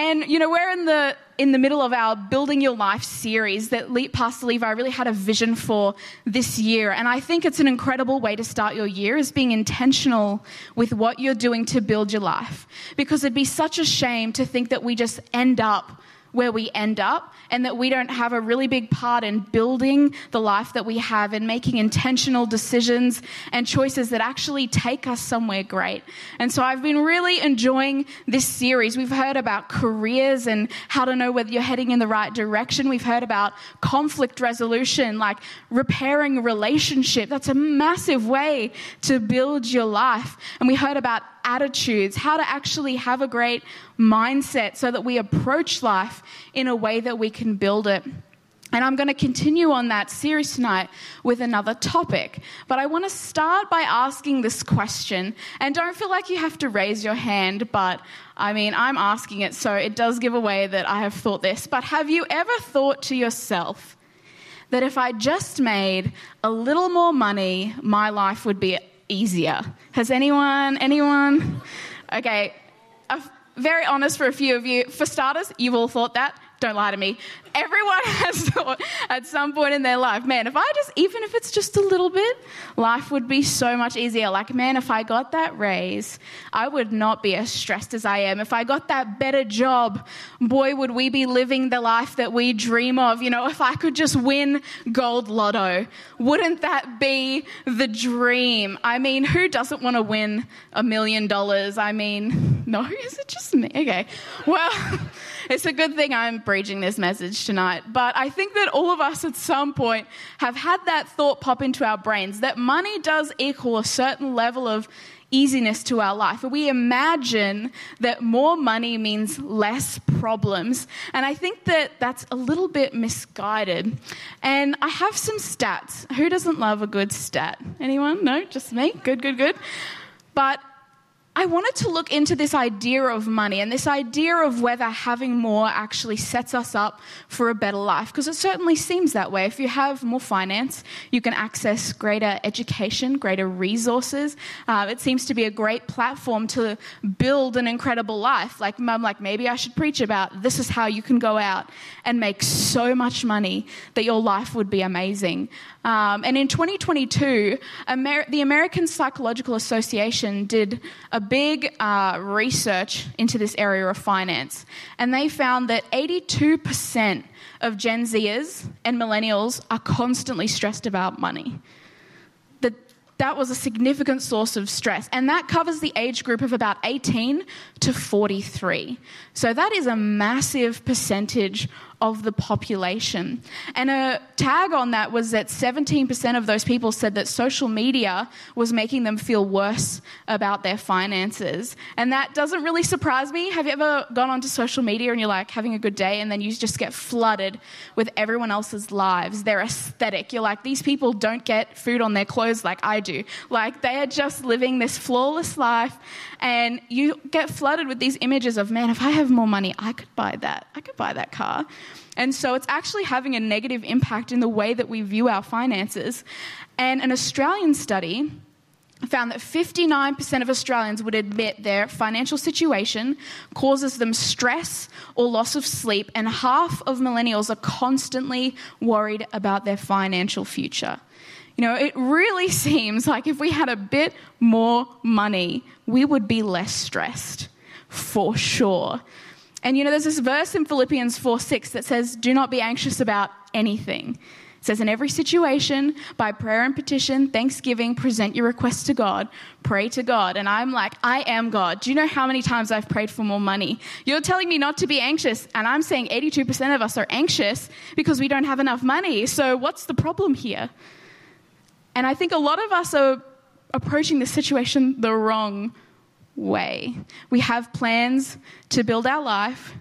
And, you know, we're in the, in the middle of our Building Your Life series that Lead Pastor Levi really had a vision for this year. And I think it's an incredible way to start your year is being intentional with what you're doing to build your life. Because it'd be such a shame to think that we just end up where we end up and that we don't have a really big part in building the life that we have and making intentional decisions and choices that actually take us somewhere great. And so I've been really enjoying this series. We've heard about careers and how to know whether you're heading in the right direction. We've heard about conflict resolution, like repairing relationship. That's a massive way to build your life. And we heard about attitudes, how to actually have a great mindset so that we approach life in a way that we can build it. And I'm going to continue on that series tonight with another topic. But I want to start by asking this question. And don't feel like you have to raise your hand, but I mean, I'm asking it, so it does give away that I have thought this. But have you ever thought to yourself that if I just made a little more money, my life would be easier? Has anyone, anyone? Okay, very honest for a few of you. For starters, you've all thought that. Don't lie to me. Everyone has thought at some point in their life, man, if I just, even if it's just a little bit, life would be so much easier. Like, man, if I got that raise, I would not be as stressed as I am. If I got that better job, boy, would we be living the life that we dream of. You know, if I could just win gold lotto, wouldn't that be the dream? I mean, who doesn't want to win a million dollars? I mean, no, is it just me? Okay. Well, it's a good thing I'm preaching this message tonight. But I think that all of us at some point have had that thought pop into our brains that money does equal a certain level of easiness to our life. We imagine that more money means less problems. And I think that that's a little bit misguided. And I have some stats. Who doesn't love a good stat? Anyone? No? Just me? Good, good, good. But I wanted to look into this idea of money and this idea of whether having more actually sets us up for a better life, because it certainly seems that way. If you have more finance, you can access greater education, greater resources. Uh, it seems to be a great platform to build an incredible life. Like, mum, like maybe I should preach about this is how you can go out and make so much money that your life would be amazing. Um, and in 2022, Amer- the American Psychological Association did a big uh, research into this area of finance, and they found that 82% of Gen Zers and millennials are constantly stressed about money. That that was a significant source of stress, and that covers the age group of about 18 to 43. So that is a massive percentage of the population. And a tag on that was that 17% of those people said that social media was making them feel worse about their finances. And that doesn't really surprise me. Have you ever gone onto social media and you're like having a good day and then you just get flooded with everyone else's lives, their aesthetic? You're like, these people don't get food on their clothes like I do. Like they are just living this flawless life and you get flooded with these images of, man, if I have more money, I could buy that. I could buy that car. And so it's actually having a negative impact in the way that we view our finances. And an Australian study found that 59% of Australians would admit their financial situation causes them stress or loss of sleep, and half of millennials are constantly worried about their financial future. You know, it really seems like if we had a bit more money, we would be less stressed, for sure. And you know, there's this verse in Philippians 4 6 that says, Do not be anxious about anything. It says, In every situation, by prayer and petition, thanksgiving, present your requests to God, pray to God. And I'm like, I am God. Do you know how many times I've prayed for more money? You're telling me not to be anxious, and I'm saying 82% of us are anxious because we don't have enough money. So, what's the problem here? And I think a lot of us are approaching the situation the wrong way. We have plans to build our life,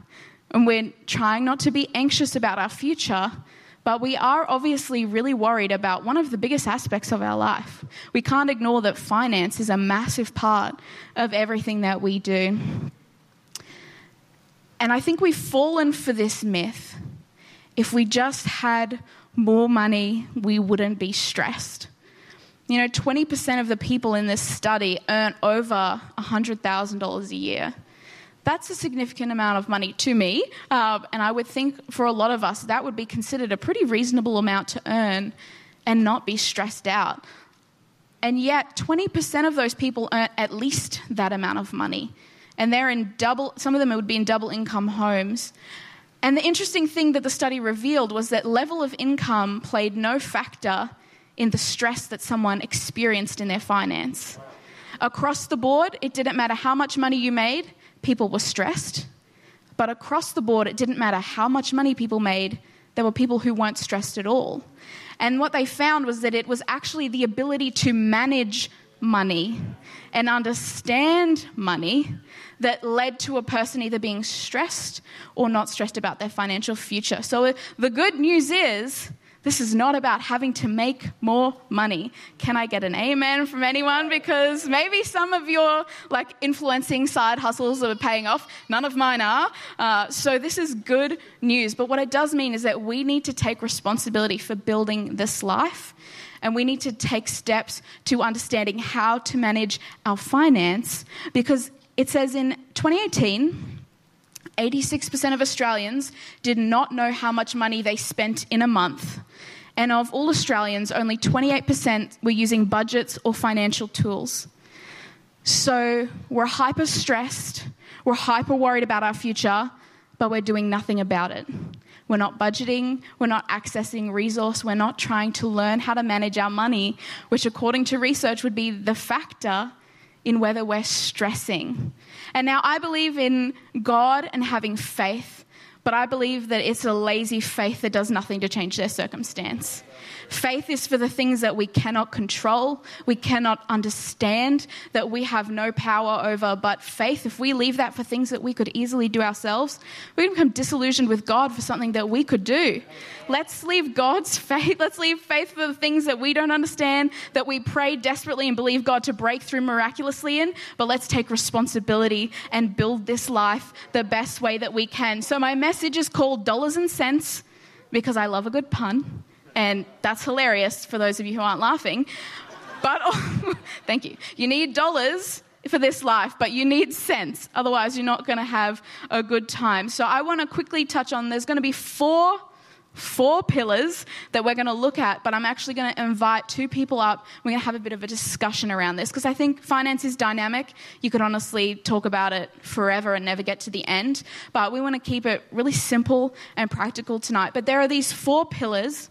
and we're trying not to be anxious about our future, but we are obviously really worried about one of the biggest aspects of our life. We can't ignore that finance is a massive part of everything that we do. And I think we've fallen for this myth. If we just had more money, we wouldn't be stressed. You know, 20% of the people in this study earn over $100,000 a year. That's a significant amount of money to me. Uh, and I would think for a lot of us, that would be considered a pretty reasonable amount to earn and not be stressed out. And yet, 20% of those people earn at least that amount of money. And they're in double, some of them would be in double income homes. And the interesting thing that the study revealed was that level of income played no factor in the stress that someone experienced in their finance. Across the board, it didn't matter how much money you made, people were stressed. But across the board, it didn't matter how much money people made, there were people who weren't stressed at all. And what they found was that it was actually the ability to manage money and understand money that led to a person either being stressed or not stressed about their financial future. So the good news is this is not about having to make more money. Can I get an amen from anyone? Because maybe some of your like influencing side hustles are paying off. None of mine are. Uh, so this is good news. But what it does mean is that we need to take responsibility for building this life. And we need to take steps to understanding how to manage our finance because it says in 2018, 86% of Australians did not know how much money they spent in a month. And of all Australians, only 28% were using budgets or financial tools. So we're hyper stressed, we're hyper worried about our future, but we're doing nothing about it. We're not budgeting, we're not accessing resource, we're not trying to learn how to manage our money, which, according to research, would be the factor in whether we're stressing. And now I believe in God and having faith, but I believe that it's a lazy faith that does nothing to change their circumstance. Faith is for the things that we cannot control, we cannot understand, that we have no power over. But faith, if we leave that for things that we could easily do ourselves, we can become disillusioned with God for something that we could do. Let's leave God's faith, let's leave faith for the things that we don't understand, that we pray desperately and believe God to break through miraculously in. But let's take responsibility and build this life the best way that we can. So, my message is called Dollars and Cents because I love a good pun and that's hilarious for those of you who aren't laughing. But oh, thank you. You need dollars for this life, but you need sense. Otherwise, you're not going to have a good time. So I want to quickly touch on there's going to be four four pillars that we're going to look at, but I'm actually going to invite two people up. We're going to have a bit of a discussion around this because I think finance is dynamic. You could honestly talk about it forever and never get to the end, but we want to keep it really simple and practical tonight. But there are these four pillars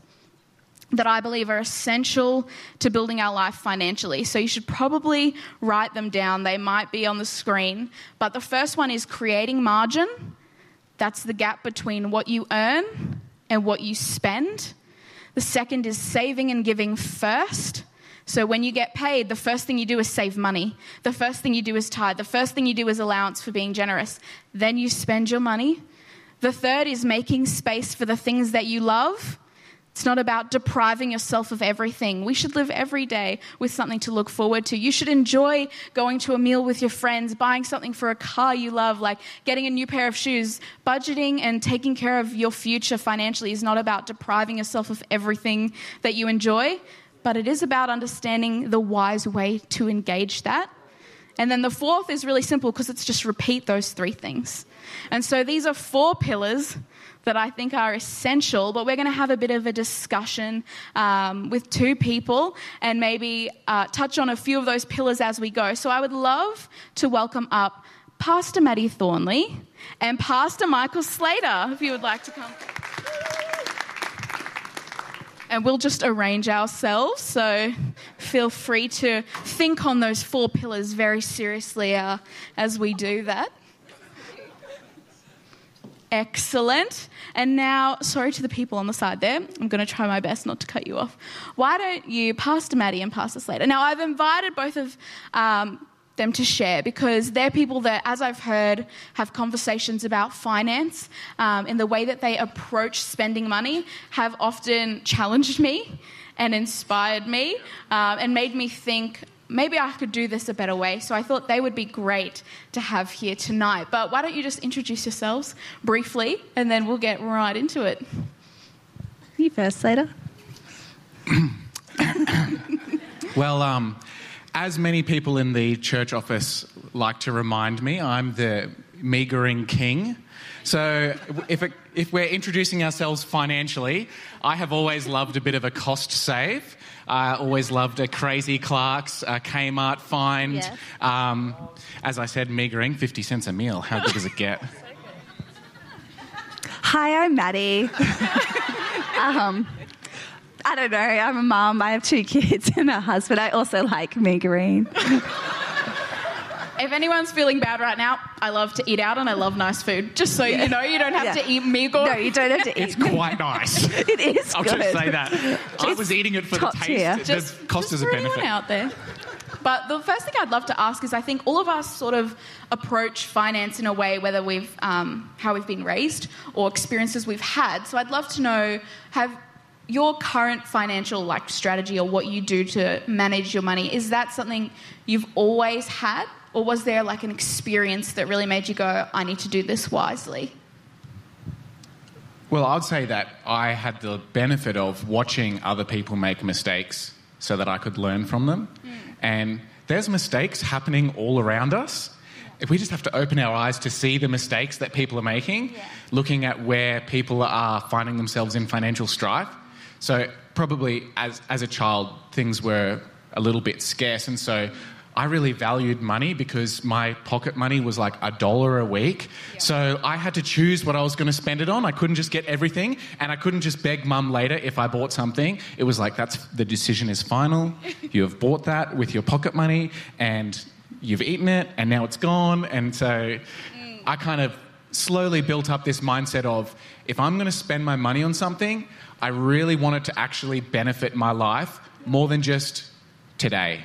that I believe are essential to building our life financially. So you should probably write them down. They might be on the screen. But the first one is creating margin. That's the gap between what you earn and what you spend. The second is saving and giving first. So when you get paid, the first thing you do is save money. The first thing you do is tithe. The first thing you do is allowance for being generous. Then you spend your money. The third is making space for the things that you love. It's not about depriving yourself of everything. We should live every day with something to look forward to. You should enjoy going to a meal with your friends, buying something for a car you love, like getting a new pair of shoes. Budgeting and taking care of your future financially is not about depriving yourself of everything that you enjoy, but it is about understanding the wise way to engage that. And then the fourth is really simple because it's just repeat those three things. And so these are four pillars that I think are essential, but we're going to have a bit of a discussion um, with two people and maybe uh, touch on a few of those pillars as we go. So I would love to welcome up Pastor Maddie Thornley and Pastor Michael Slater, if you would like to come. And we'll just arrange ourselves, so feel free to think on those four pillars very seriously uh, as we do that. Excellent. And now, sorry to the people on the side there. I'm going to try my best not to cut you off. Why don't you, Pastor Maddie and Pastor Slater? Now, I've invited both of um, them to share because they're people that, as I've heard, have conversations about finance um, in the way that they approach spending money, have often challenged me and inspired me um, and made me think maybe I could do this a better way. So I thought they would be great to have here tonight. But why don't you just introduce yourselves briefly and then we'll get right into it. You first, Slater. well, um, as many people in the church office like to remind me, I'm the mi goreng king. So if, it, if we're introducing ourselves financially, I have always loved a bit of a cost save. I always loved a crazy Clark's, a Kmart find. Yes. Um, as I said, mi goreng, 50 cents a meal. How good does it get? Hi, I'm Maddie. um, I don't know. I'm a mum. I have two kids and a husband. I also like mi goreng. If anyone's feeling bad right now, I love to eat out and I love nice food. Just so you know, you don't have Yeah. to eat meagre. No, you don't have to eat. It's quite nice. It is I'll good. just say that. I was eating it for the top taste. tier. The just cost just is a for benefit. out there. But the first thing I'd love to ask is, I think all of us sort of approach finance in a way, whether we've um, how we've been raised or experiences we've had. So I'd love to know have your current financial like strategy or what you do to manage your money is that something you've always had or was there like an experience that really made you go i need to do this wisely Well, I'd say that I had the benefit of watching other people make mistakes so that I could learn from them. Mm. And there's mistakes happening all around us. If we just have to open our eyes to see the mistakes that people are making, looking at where people are finding themselves in financial strife. So, probably as, as a child, things were a little bit scarce. And so, I really valued money because my pocket money was like a dollar a week. So I had to choose what I was going to spend it on. I couldn't just get everything, and I couldn't just beg mum later if I bought something. It was like that's the decision is final. You have bought that with your pocket money, and you've eaten it, and now it's gone. And so mm. I kind of slowly built up this mindset of if I'm going to spend my money on something, I really want it to actually benefit my life more than just today.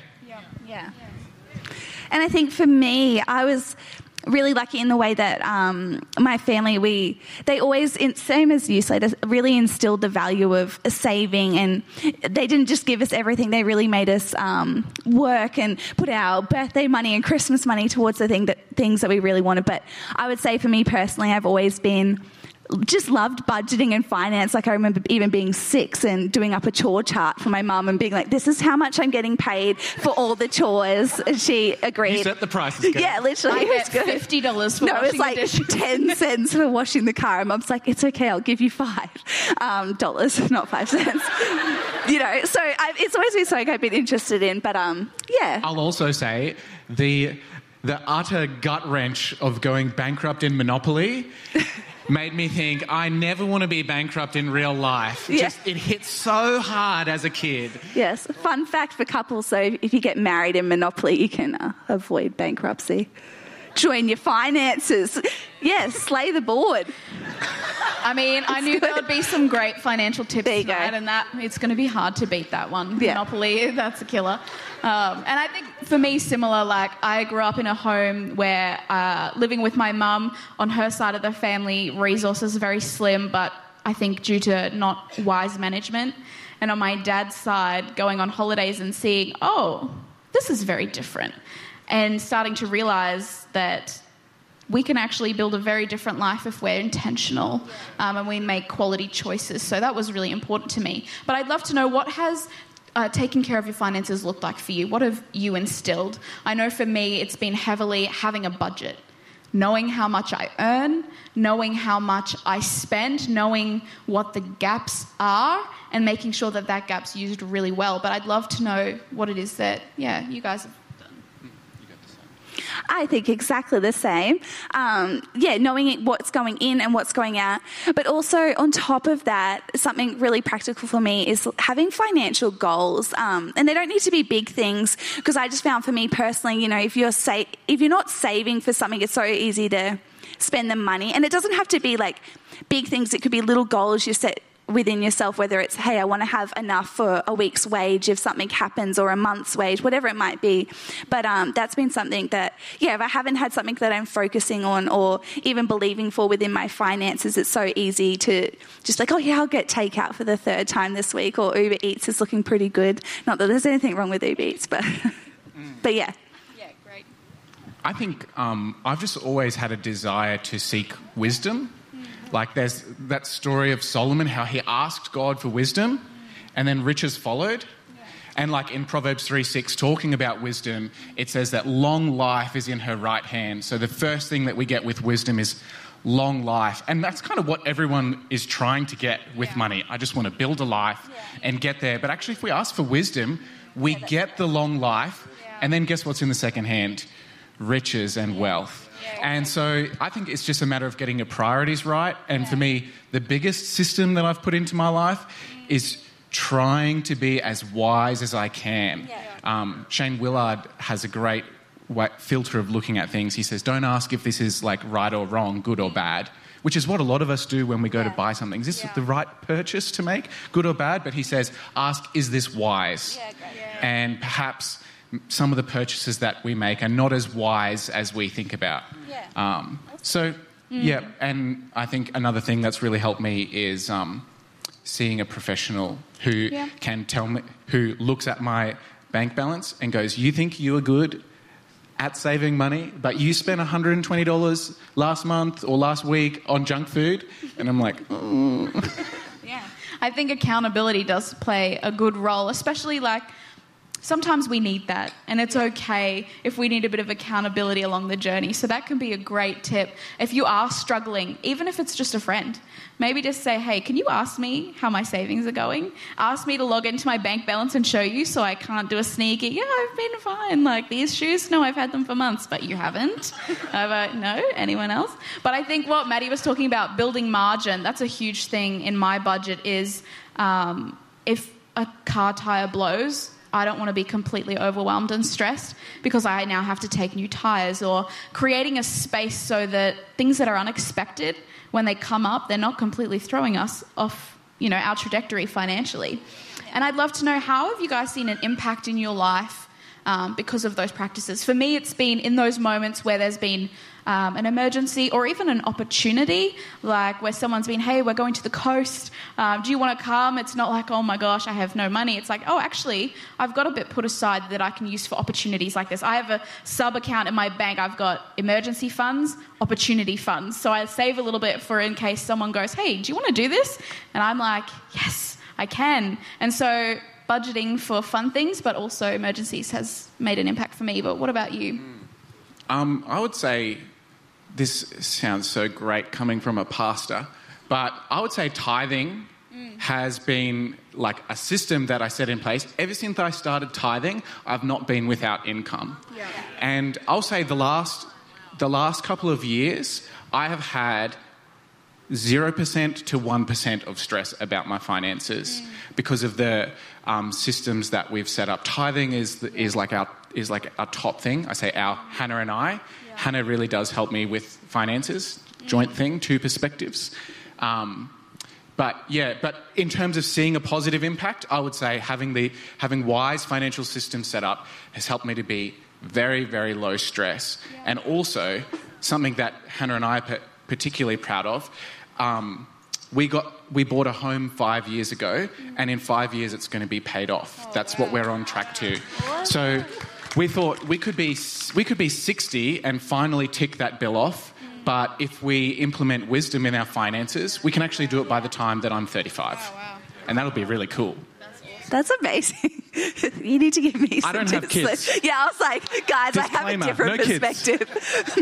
Yeah. And I think for me, I was really lucky in the way that um, my family we they always same as you Slater really instilled the value of saving and they didn't just give us everything. They really made us um, work and put our birthday money and christmas money towards the thing that things that we really wanted. But i would say for me personally i've always been just loved budgeting and finance. Like I remember even being six and doing up a chore chart for my mum and being like, "This is how much I'm getting paid for all the chores." And she agreed. You set the prices, Kate. Yeah, literally. i it was get good. $50 for No, washing it's like the dishes ten cents for washing the car. And mum's like, "It's okay, I'll give you five um, dollars, not five cents." you know, so I've, it's always been something I've been interested in. But um, yeah, I'll also say the the utter gut wrench of going bankrupt in Monopoly made me think I never want to be bankrupt in real life. Yeah. Just it hit so hard as a kid. yes. Fun fact for couples: so if you get married in Monopoly, you can uh, avoid bankruptcy. Join your finances. Yes, slay the board. I mean, I knew there would be some great financial tips There tonight, and that it's going to be hard to beat that one. Yeah. Monopoly, that's a killer. Um, and I think for me, similar. Like I grew up in a home where uh, living with my mum on her side of the family, resources are very slim, but I think due to not wise management. And on my dad's side, going on holidays and seeing, oh, this is very different, and starting to realize that we can actually build a very different life if we're intentional um, and we make quality choices. So that was really important to me. But I'd love to know what has uh, taking care of your finances looked like for you? What have you instilled? I know for me, it's been heavily having a budget, knowing how much I earn, knowing how much I spend, knowing what the gaps are, and making sure that that gap's used really well. But I'd love to know what it is that, yeah, you guys have. I think exactly the same. Um, yeah, knowing what's going in and what's going out. But also, on top of that, something really practical for me is having financial goals. Um, and they don't need to be big things because I just found for me personally, you know, if you're sa- if you're not saving for something, it's so easy to spend the money. And it doesn't have to be like big things, it could be little goals you set within yourself, whether it's, hey, I want to have enough for a week's wage if something happens or a month's wage, whatever it might be. But um, that's been something that, yeah, if I haven't had something that I'm focusing on or even believing for within my finances, it's so easy to just like, oh, yeah, I'll get takeout for the third time this week or Uber Eats is looking pretty good. Not that there's anything wrong with Uber Eats, but, but yeah. Yeah, great. I think um, I've just always had a desire to seek wisdom. Like there's that story of Solomon, how he asked God for wisdom, and then riches followed. And like in Proverbs 3 6, talking about wisdom, it says that long life is in her right hand. So the first thing that we get with wisdom is long life. And that's kind of what everyone is trying to get with Yeah. money. I just want to build a life and get there. But actually, if we ask for wisdom, we get the long life. And then guess what's in the second hand? Riches and wealth. And so I think it's just a matter of getting your priorities right. And for me, the biggest system that I've put into my life is trying to be as wise as I can. Um, Shane Willard has a great wa- filter of looking at things. He says, Don't ask if this is like right or wrong, good or bad, which is what a lot of us do when we go to buy something. Is this the right purchase to make, good or bad? But he says, Ask, is this wise? And perhaps some of the purchases that we make are not as wise as we think about. Um, so, yeah, and I think another thing that's really helped me is um, seeing a professional who Yeah. can tell me, who looks at my bank balance and goes, You think you are good at saving money, but you spent $120 last month or last week on junk food? And I'm like, Yeah. I think accountability does play a good role, especially like sometimes we need that. And it's okay if we need a bit of accountability along the journey. So that can be a great tip. If you are struggling, even if it's just a friend, maybe just say, hey, can you ask me how my savings are going? Ask me to log into my bank balance and show you so I can't do a sneaky, yeah, I've been fine. Like these shoes, no, I've had them for months, but you haven't. Have I? No? Anyone else? But I think what Maddie was talking about, building margin, that's a huge thing in my budget is um, if a car tire blows, I don't want to be completely overwhelmed and stressed because I now have to take new tires or creating a space so that things that are unexpected when they come up, they're not completely throwing us off, you know, our trajectory financially. And I'd love to know how have you guys seen an impact in your life um, because of those practices? For me, it's been in those moments where there's been um, an emergency or even an opportunity, like where someone's been, hey, we're going to the coast. Um, do you want to come? It's not like, oh my gosh, I have no money. It's like, oh, actually, I've got a bit put aside that I can use for opportunities like this. I have a sub account in my bank. I've got emergency funds, opportunity funds. So I save a little bit for in case someone goes, hey, do you want to do this? And I'm like, yes, I can. And so budgeting for fun things, but also emergencies has made an impact for me. But what about you? Um, I would say this sounds so great coming from a pastor, but I would say tithing has been like a system that I set in place. Ever since I started tithing, I've not been without income. And I'll say the last the last couple of years, I have had 0% to 1% of stress about my finances because of the um, systems that we've set up. Tithing is, the, is, like our, is like our top thing. I say our, Hannah and I. Hannah really does help me with finances, joint thing, two perspectives. Um, but yeah, but in terms of seeing a positive impact, I would say having the having wise financial systems set up has helped me to be very, very low stress, and also something that Hannah and I are particularly proud of. Um, we got we bought a home five years ago, and in five years it's going to be paid off. That's what we're on track to. So we thought we could be we could be 60 and finally tick that bill off. But if we implement wisdom in our finances, we can actually do it by the time that I'm 35. And that'll be really cool. That's amazing. you need to give me some I don't have tips. kids. Yeah, I was like, guys, I have a different no perspective.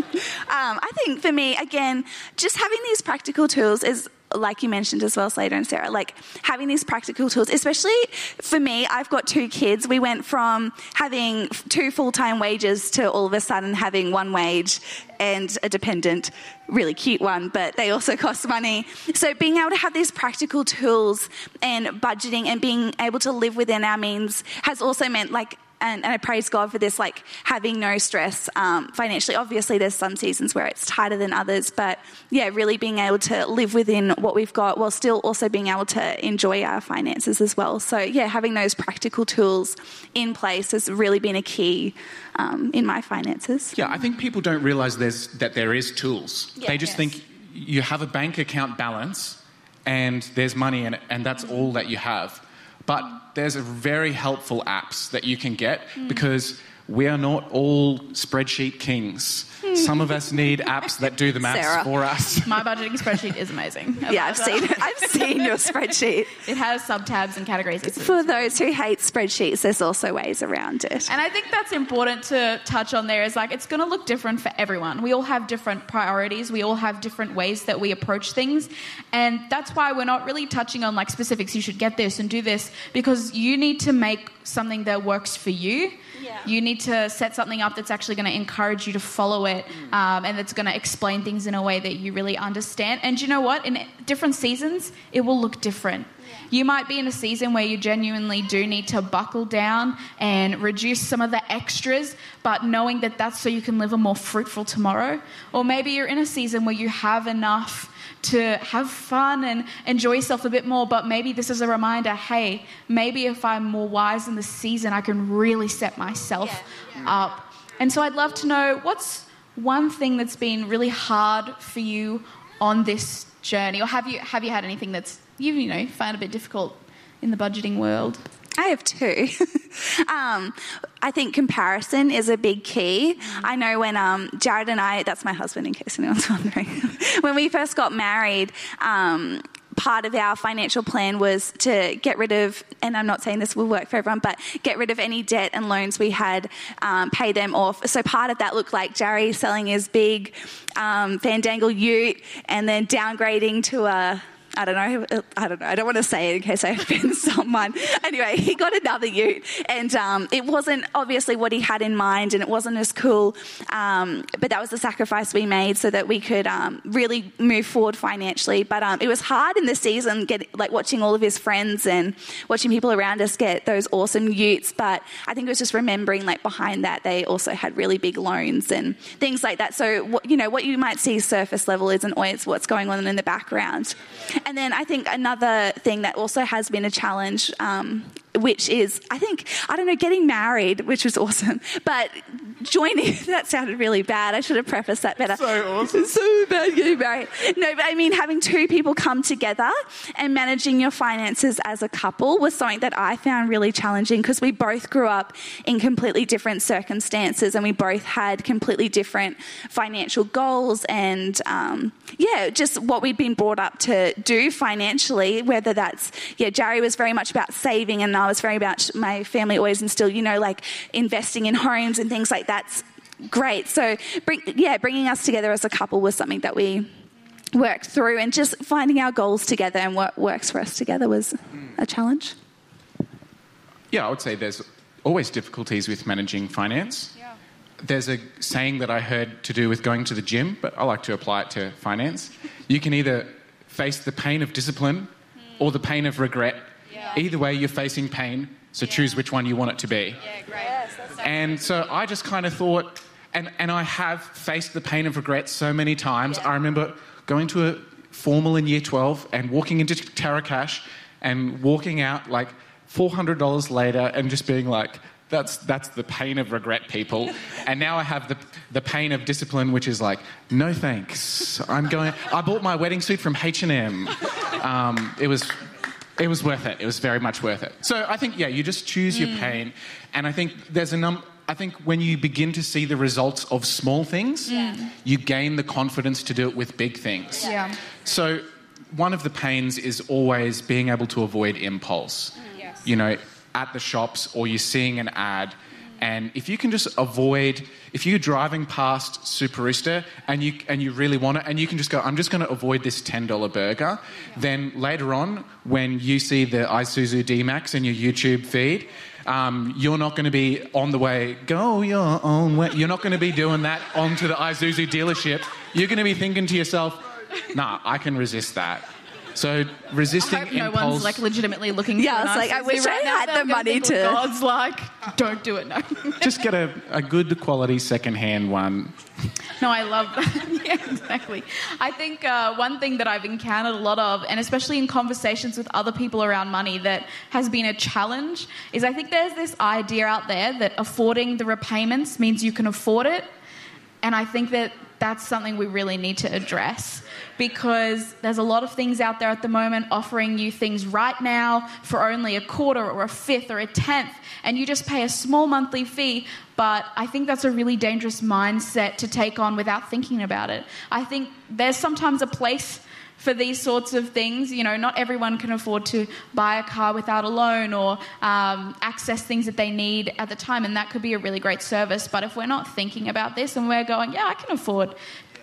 um, I think for me, again, just having these practical tools is like you mentioned as well, Slater and Sarah, like having these practical tools, especially for me, I've got two kids. We went from having two full time wages to all of a sudden having one wage and a dependent, really cute one, but they also cost money. So being able to have these practical tools and budgeting and being able to live within our means has also meant like and, and I praise God for this, like having no stress um, financially. Obviously, there's some seasons where it's tighter than others, but yeah, really being able to live within what we've got while still also being able to enjoy our finances as well. So, yeah, having those practical tools in place has really been a key um, in my finances. Yeah, I think people don't realize there's, that there is tools. Yeah. they just Yes. think you have a bank account balance and there's money in it, and that's all that you have. But there's a very helpful apps that you can get mm. because we are not all spreadsheet kings. Some of us need apps that do the maths Sarah. for us. My budgeting spreadsheet is amazing. I yeah, I've that. seen it. I've seen your spreadsheet. It has subtabs and categories. It's- For those who hate spreadsheets, there's also ways around it. And I think that's important to touch on there is like it's going to look different for everyone. We all have different priorities. We all have different ways that we approach things. And that's why we're not really touching on like specifics. You should get this and do this because you need to make something that works for you. Yeah. You need to set something up that's actually going to encourage you to follow it um, and that's going to explain things in a way that you really understand. And you know what? In different seasons, it will look different. You might be in a season where you genuinely do need to buckle down and reduce some of the extras, but knowing that that's so you can live a more fruitful tomorrow. Or maybe you're in a season where you have enough to have fun and enjoy yourself a bit more, but maybe this is a reminder hey, maybe if I'm more wise in this season, I can really set myself up. And so I'd love to know what's one thing that's been really hard for you on this journey, or have you have you had anything that's you you know found a bit difficult in the budgeting world? I have two. um, I think comparison is a big key. I know when um, Jared and I, that's my husband in case anyone's wondering, when we first got married, um, part of our financial plan was to get rid of, and I'm not saying this will work for everyone, but get rid of any debt and loans we had, um, pay them off. So part of that looked like Jerry selling his big um, Fandangle ute and then downgrading to a I don't know. I don't know. I don't want to say it in case I offend someone. Anyway, he got another ute, and um, it wasn't obviously what he had in mind, and it wasn't as cool. Um, but that was the sacrifice we made so that we could um, really move forward financially. But um, it was hard in the season, get like watching all of his friends and watching people around us get those awesome utes. But I think it was just remembering, like behind that, they also had really big loans and things like that. So you know, what you might see surface level isn't always what's going on in the background. And then I think another thing that also has been a challenge, um, which is, I think, I don't know, getting married, which was awesome, but joining, that sounded really bad. I should have prefaced that better. So awesome. so bad getting married. No, but I mean, having two people come together and managing your finances as a couple was something that I found really challenging because we both grew up in completely different circumstances and we both had completely different financial goals and, um, yeah, just what we'd been brought up to do financially, whether that's, yeah, Jerry was very much about saving and I was very much, my family always instilled, you know, like investing in homes and things like that's great. So, bring, yeah, bringing us together as a couple was something that we worked through, and just finding our goals together and what works for us together was a challenge. Yeah, I would say there's always difficulties with managing finance. There's a saying that I heard to do with going to the gym, but I like to apply it to finance. You can either face the pain of discipline or the pain of regret. Either way, you're facing pain, so choose which one you want it to be. And so I just kind of thought, and, and I have faced the pain of regret so many times. I remember going to a formal in year 12 and walking into Tarocash and walking out like $400 later and just being like, that's, that's the pain of regret, people. and now I have the, the pain of discipline, which is like, no thanks. I'm going, I bought my wedding suit from H&M. Um, it was it was worth it. It was very much worth it. So I think, yeah, you just choose your pain. And I think there's a num. I think when you begin to see the results of small things, you gain the confidence to do it with big things. Yeah. So one of the pains is always being able to avoid impulse. Yes. You know, at the shops or you're seeing an ad. And if you can just avoid, if you're driving past Superista and you and you really want it, and you can just go, I'm just going to avoid this ten dollar burger. Then later on, when you see the Isuzu D-Max in your YouTube feed, um, you're not going to be on the way. Go your own way. You're not going to be doing that onto the Isuzu dealership. You're going to be thinking to yourself, Nah, I can resist that. So resisting I hope no one's like legitimately looking. Yeah, for I was like, I Isuzu wish I right now. had They're the gonna money think, to- God's like, don't do it. No, just get a, a good quality second-hand one. no, I love that. yeah, exactly. I think uh, one thing that I've encountered a lot of, and especially in conversations with other people around money, that has been a challenge, is I think there's this idea out there that affording the repayments means you can afford it, and I think that that's something we really need to address because there's a lot of things out there at the moment offering you things right now for only a quarter or a fifth or a tenth, and you just pay a small monthly fee. But I think that's a really dangerous mindset to take on without thinking about it. I think there's sometimes a place for these sorts of things. You know, not everyone can afford to buy a car without a loan or um, access things that they need at the time, and that could be a really great service. But if we're not thinking about this and we're going, yeah, I can afford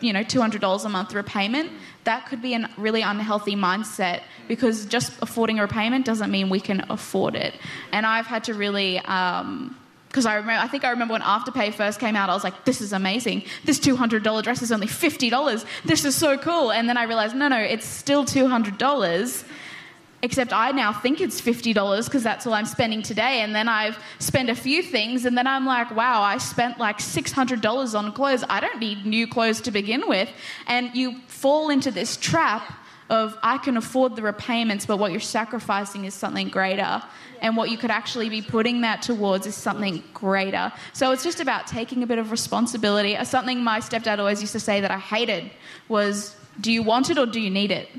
you know, $200 a month repayment, that could be a really unhealthy mindset because just affording a repayment doesn't mean we can afford it. And I've had to really um, because I remember, I think I remember when Afterpay first came out, I was like, this is amazing. This $200 dress is only $50. This is so cool. And then I realized, no, no, it's still $200. Except I now think it's $50 because that's all I'm spending today. And then I've spent a few things, and then I'm like, wow, I spent like $600 on clothes. I don't need new clothes to begin with. And you fall into this trap of I can afford the repayments, but what you're sacrificing is something greater. And what you could actually be putting that towards is something greater. So it's just about taking a bit of responsibility. Something my stepdad always used to say that I hated was, Do you want it or do you need it?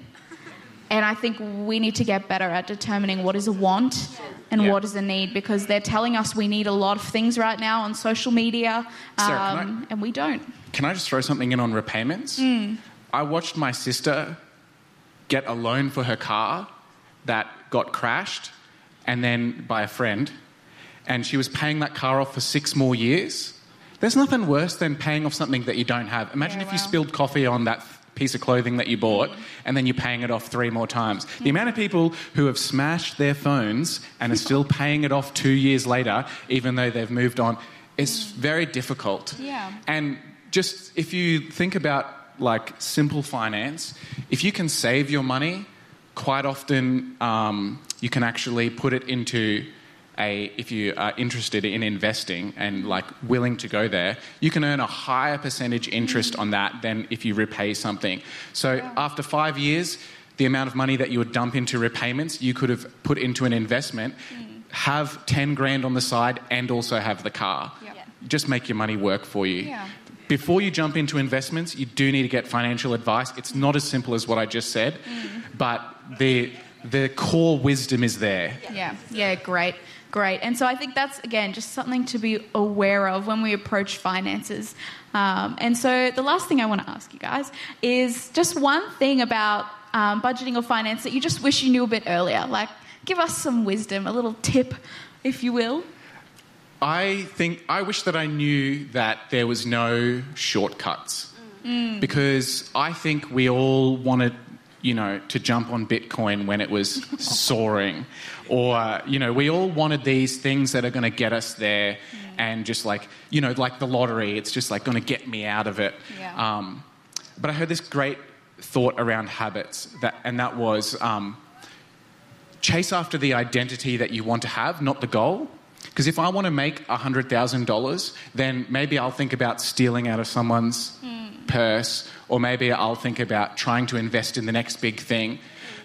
And I think we need to get better at determining what is a want and yeah. what is a need because they're telling us we need a lot of things right now on social media, Sarah, um, I, and we don't. Can I just throw something in on repayments? Mm. I watched my sister get a loan for her car that got crashed and then by a friend, and she was paying that car off for six more years. There's nothing worse than paying off something that you don't have. Imagine yeah, if you spilled coffee on that piece of clothing that you bought and then you're paying it off three more times. The amount of people who have smashed their phones and are still paying it off two years later, even though they've moved on, is very difficult. Yeah. And just if you think about like simple finance, if you can save your money, quite often um, you can actually put it into a, if you are interested in investing and like willing to go there, you can earn a higher percentage interest on that than if you repay something. So after five years, the amount of money that you would dump into repayments, you could have put into an investment, mm. have 10 grand on the side, and also have the car. Yep. Just make your money work for you. Yeah before you jump into investments, you do need to get financial advice. It's not as simple as what I just said, mm. but the the core wisdom is there. Yeah, yeah, great, great. And so I think that's again just something to be aware of when we approach finances. Um, and so the last thing I want to ask you guys is just one thing about um, budgeting or finance that you just wish you knew a bit earlier. Like, give us some wisdom, a little tip, if you will. I think I wish that I knew that there was no shortcuts mm. because I think we all want wanted, you know, to jump on Bitcoin when it was soaring, or you know, we all wanted these things that are going to get us there, mm. and just like you know, like the lottery, it's just like going to get me out of it. Yeah. Um, but I heard this great thought around habits that, and that was. Um, chase after the identity that you want to have, not the goal. Because if I want to make $100,000, then maybe I'll think about stealing out of someone's mm. purse, or maybe I'll think about trying to invest in the next big thing.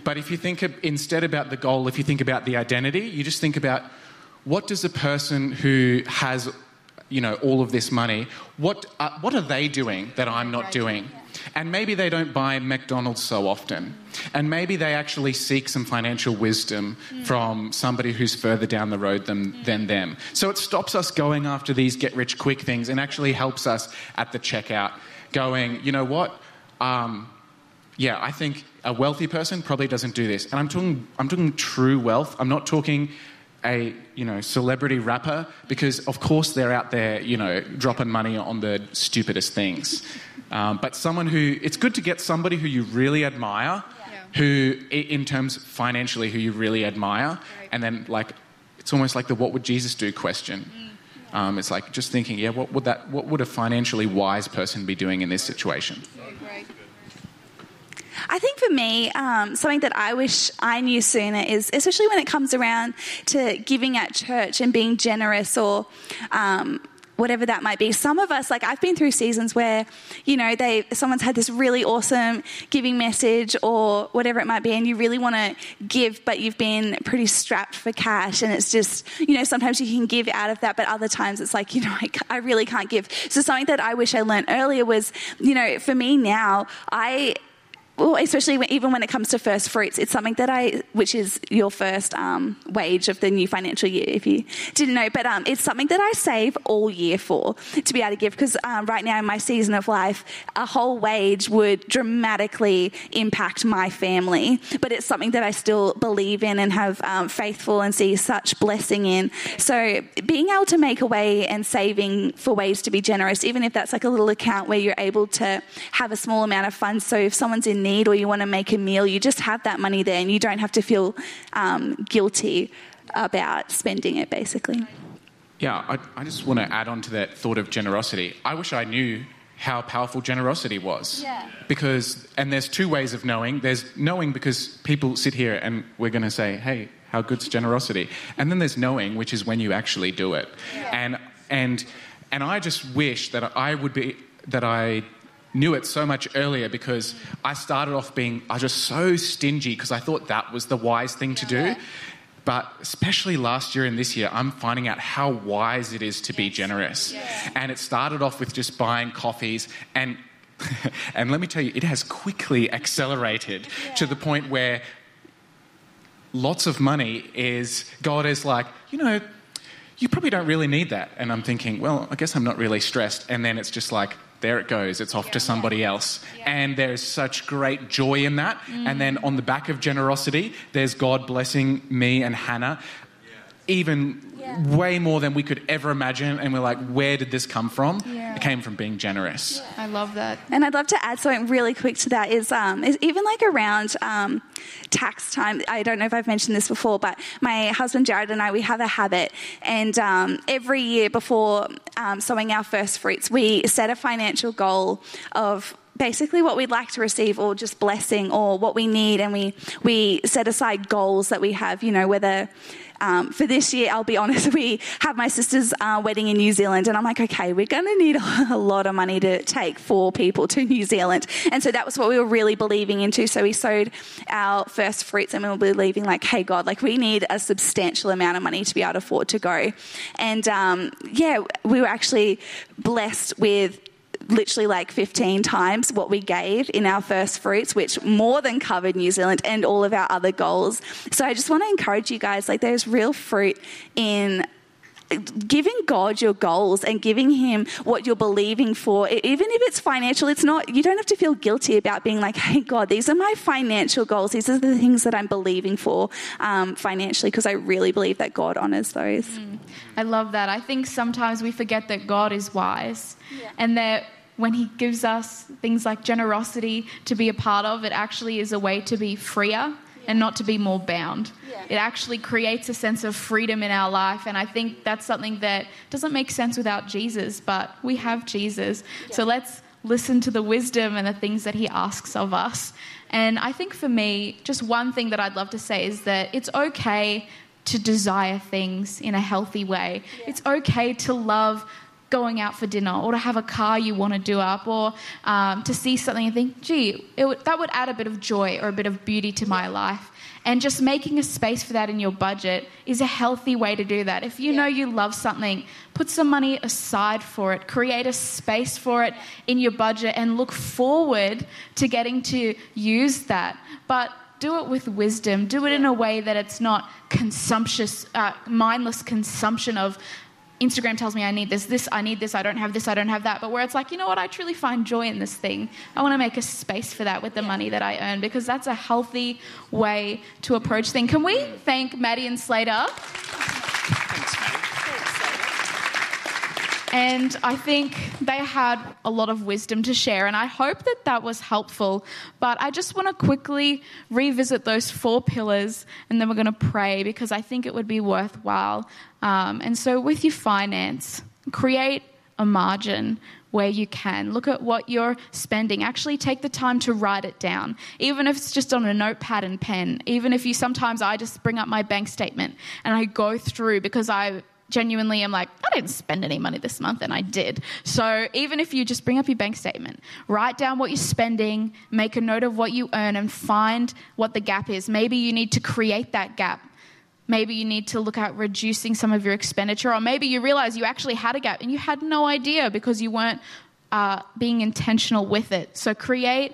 But if you think of, instead about the goal, if you think about the identity, you just think about what does a person who has you know all of this money what uh, what are they doing that i'm not doing and maybe they don't buy mcdonald's so often and maybe they actually seek some financial wisdom mm. from somebody who's further down the road than, mm. than them so it stops us going after these get rich quick things and actually helps us at the checkout going you know what um, yeah i think a wealthy person probably doesn't do this and i'm talking i'm talking true wealth i'm not talking a you know celebrity rapper because of course they're out there you know dropping money on the stupidest things um, but someone who it's good to get somebody who you really admire yeah. who in terms financially who you really admire right. and then like it's almost like the what would jesus do question mm. um, it's like just thinking yeah what would that what would a financially wise person be doing in this situation I think for me, um, something that I wish I knew sooner is, especially when it comes around to giving at church and being generous or. Um, whatever that might be. Some of us, like I've been through seasons where, you know, they someone's had this really awesome giving message or whatever it might be, and you really want to give, but you've been pretty strapped for cash, and it's just, you know, sometimes you can give out of that, but other times it's like, you know, I, I really can't give. So something that I wish I learned earlier was, you know, for me now, I well, especially when, even when it comes to first fruits, it's something that I, which is your first um, wage of the new financial year, if you didn't know, but um, it's something that I save all year for to be able to give because um, right now in my season of life, a whole wage would dramatically impact my family, but it's something that I still believe in and have um, faithful and see such blessing in. So being able to make a way and saving for ways to be generous, even if that's like a little account where you're able to have a small amount of funds. So if someone's in need or you want to make a meal, you just have that money there and you don't have to feel um, guilty about spending it, basically. Yeah, I, I just want to add on to that thought of generosity. I wish I knew how powerful generosity was. Yeah. Because, and there's two ways of knowing. There's knowing because people sit here and we're going to say, hey, how good's generosity? And then there's knowing, which is when you actually do it. Yeah. And, and, and I just wish that I would be, that I knew it so much earlier because I started off being, I was just so stingy because I thought that was the wise thing to do. But especially last year and this year, I'm finding out how wise it is to be generous. And it started off with just buying coffees and and let me tell you, it has quickly accelerated to the point where lots of money is God is like, you know, you probably don't really need that. And I'm thinking, well, I guess I'm not really stressed. And then it's just like, there it goes. It's off to somebody else. And there's such great joy in that. And then on the back of generosity, there's God blessing me and Hannah. Even way more than we could ever imagine. And we're like, where did this come from? Yeah. It came from being generous. I love that. And I'd love to add something really quick to that is, um, is even like around um, tax time. I don't know if I've mentioned this before, but my husband Jared and I, we have a habit. And um, every year before um, sowing our first fruits, we set a financial goal of basically what we'd like to receive or just blessing or what we need and we we set aside goals that we have you know whether um, for this year, I'll be honest, we have my sister's uh, wedding in New Zealand, and I'm like, okay, we're going to need a lot of money to take four people to New Zealand. And so that was what we were really believing into. So we sowed our first fruits, and we were believing, like, hey, God, like, we need a substantial amount of money to be able to afford to go. And um, yeah, we were actually blessed with literally like 15 times what we gave in our first fruits, which more than covered New Zealand and all of our other goals. So I just want to encourage you guys like, there's real fruit in giving God your goals and giving Him what you're believing for, even if it's financial, it's not, you don't have to feel guilty about being like, hey, God, these are my financial goals. These are the things that I'm believing for um, financially, because I really believe that God honors those. Mm. I love that. I think sometimes we forget that God is wise and that when He gives us things like generosity to be a part of, it actually is a way to be freer and not to be more bound. It actually creates a sense of freedom in our life. And I think that's something that doesn't make sense without Jesus, but we have Jesus. So let's listen to the wisdom and the things that he asks of us. And I think for me, just one thing that I'd love to say is that it's okay to desire things in a healthy way. It's okay to love going out for dinner or to have a car you want to do up or um, to see something and think, gee, would, that would add a bit of joy or a bit of beauty to my life. And just making a space for that in your budget is a healthy way to do that. If you know you love something, put some money aside for it, create a space for it in your budget, and look forward to getting to use that. But do it with wisdom. Do it in a way that it's not consumptious, uh, mindless consumption of Instagram tells me I need this, this, I need this, I don't have this, I don't have that. But where it's like, you know what, I truly find joy in this thing. I want to make a space for that with the money that I earn because that's a healthy way to approach things. Can we thank Maddie and Slater? And I think they had a lot of wisdom to share, and I hope that that was helpful. But I just want to quickly revisit those four pillars, and then we're going to pray because I think it would be worthwhile. Um, and so, with your finance, create a margin where you can. Look at what you're spending. Actually, take the time to write it down, even if it's just on a notepad and pen. Even if you sometimes I just bring up my bank statement and I go through because I genuinely am like, I didn't spend any money this month, and I did. So even if you just bring up your bank statement, write down what you're spending, make a note of what you earn, and find what the gap is. Maybe you need to create that gap. Maybe you need to look at reducing some of your expenditure, or maybe you realize you actually had a gap and you had no idea because you weren't uh, being intentional with it. So create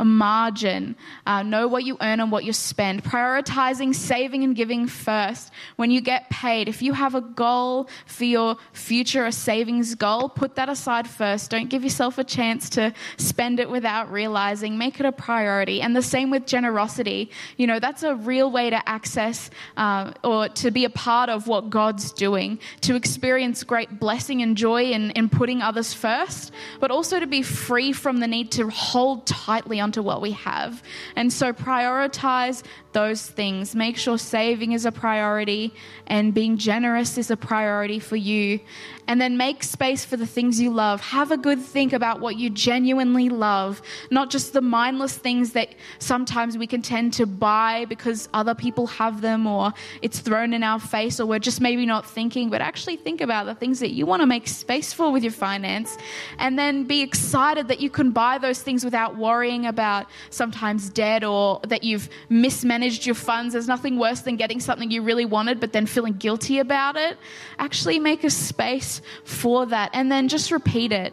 a margin. Uh, know what you earn and what you spend. Prioritizing saving and giving first. When you get paid, if you have a goal for your future, a savings goal, put that aside first. Don't give yourself a chance to spend it without realizing. Make it a priority. And the same with generosity. You know, that's a real way to access uh, or to be a part of what God's doing, to experience great blessing and joy in, in putting others first, but also to be free from the need to hold tightly onto what we have. And so prioritize those things. Make sure saving is a priority and being generous is a priority for you. And then make space for the things you love. Have a good think about what you genuinely love, not just the mindless things that sometimes we can tend to buy because other people have them or it's thrown in our face or we're just maybe not thinking, but actually think about the things that you want to make space for with your finance. And then be excited that you can buy those things without worrying about sometimes debt or that you've mismanaged your funds. There's nothing worse than getting something you really wanted but then feeling guilty about it. Actually, make a space for that and then just repeat it.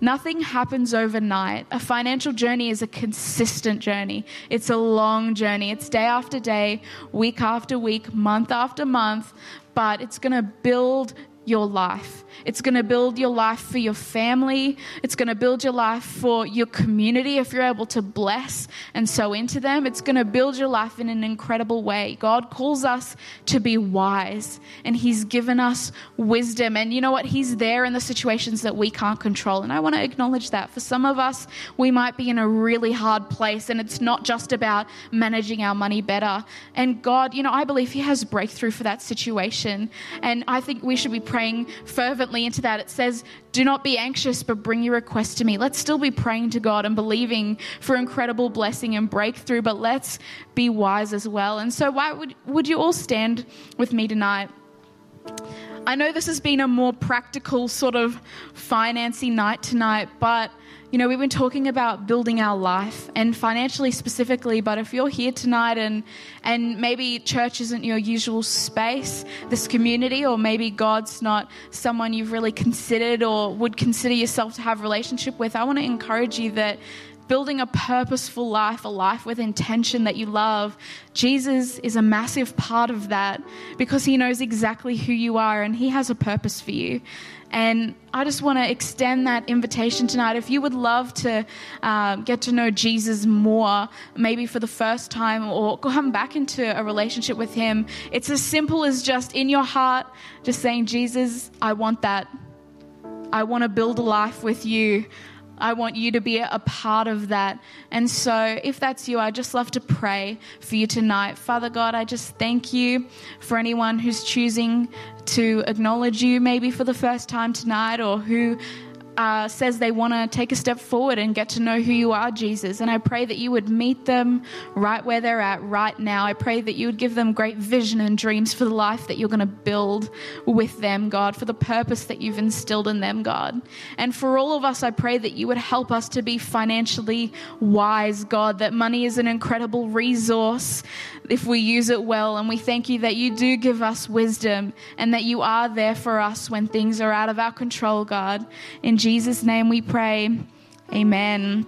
Nothing happens overnight. A financial journey is a consistent journey. It's a long journey. It's day after day, week after week, month after month, but it's going to build your life. It's going to build your life for your family. It's going to build your life for your community if you're able to bless and sow into them. It's going to build your life in an incredible way. God calls us to be wise, and He's given us wisdom. And you know what? He's there in the situations that we can't control. And I want to acknowledge that. For some of us, we might be in a really hard place, and it's not just about managing our money better. And God, you know, I believe He has breakthrough for that situation. And I think we should be praying fervently into that. It says, Do not be anxious, but bring your request to me. Let's still be praying to God and believing for incredible blessing and breakthrough, but let's be wise as well. And so, why would, would you all stand with me tonight? I know this has been a more practical sort of financy night tonight, but you know, we've been talking about building our life and financially specifically, but if you're here tonight and and maybe church isn't your usual space, this community, or maybe God's not someone you've really considered or would consider yourself to have a relationship with, I want to encourage you that building a purposeful life, a life with intention that you love, Jesus is a massive part of that because he knows exactly who you are and he has a purpose for you. And I just want to extend that invitation tonight. If you would love to uh, get to know Jesus more, maybe for the first time, or come back into a relationship with Him, it's as simple as just in your heart, just saying, Jesus, I want that. I want to build a life with you. I want you to be a part of that. And so, if that's you, I'd just love to pray for you tonight. Father God, I just thank you for anyone who's choosing to acknowledge you maybe for the first time tonight or who uh, says they want to take a step forward and get to know who you are, Jesus. And I pray that you would meet them right where they're at right now. I pray that you would give them great vision and dreams for the life that you're going to build with them, God, for the purpose that you've instilled in them, God. And for all of us, I pray that you would help us to be financially wise, God, that money is an incredible resource if we use it well. And we thank you that you do give us wisdom and that you are there for us when things are out of our control, God. In Jesus' name we pray. Amen.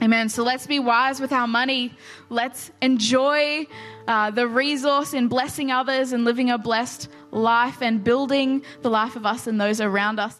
Amen. So let's be wise with our money. Let's enjoy uh, the resource in blessing others and living a blessed life and building the life of us and those around us.